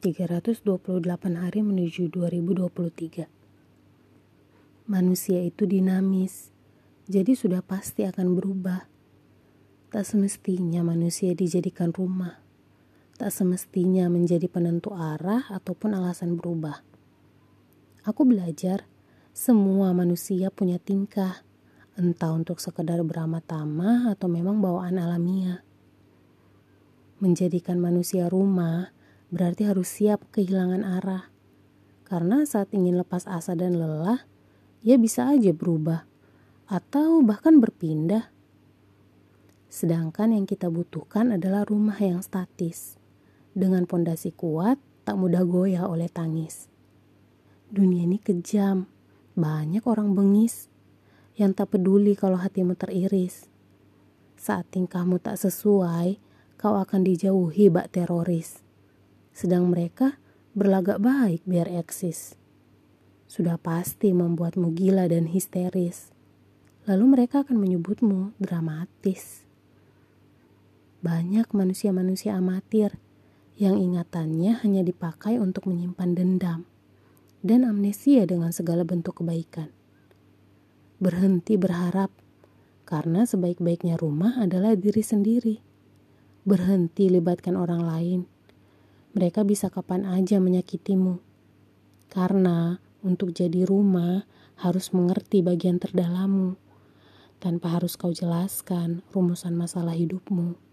328 hari menuju 2023. Manusia itu dinamis, jadi sudah pasti akan berubah. Tak semestinya manusia dijadikan rumah. Tak semestinya menjadi penentu arah ataupun alasan berubah. Aku belajar, semua manusia punya tingkah, entah untuk sekedar beramat tamah atau memang bawaan alamiah. Menjadikan manusia rumah berarti harus siap kehilangan arah. Karena saat ingin lepas asa dan lelah, ia bisa aja berubah atau bahkan berpindah. Sedangkan yang kita butuhkan adalah rumah yang statis, dengan pondasi kuat, tak mudah goyah oleh tangis. Dunia ini kejam, banyak orang bengis yang tak peduli kalau hatimu teriris. Saat tingkahmu tak sesuai, kau akan dijauhi bak teroris sedang mereka berlagak baik biar eksis. Sudah pasti membuatmu gila dan histeris. Lalu mereka akan menyebutmu dramatis. Banyak manusia-manusia amatir yang ingatannya hanya dipakai untuk menyimpan dendam dan amnesia dengan segala bentuk kebaikan. Berhenti berharap karena sebaik-baiknya rumah adalah diri sendiri. Berhenti libatkan orang lain mereka bisa kapan aja menyakitimu. Karena untuk jadi rumah harus mengerti bagian terdalammu, tanpa harus kau jelaskan rumusan masalah hidupmu.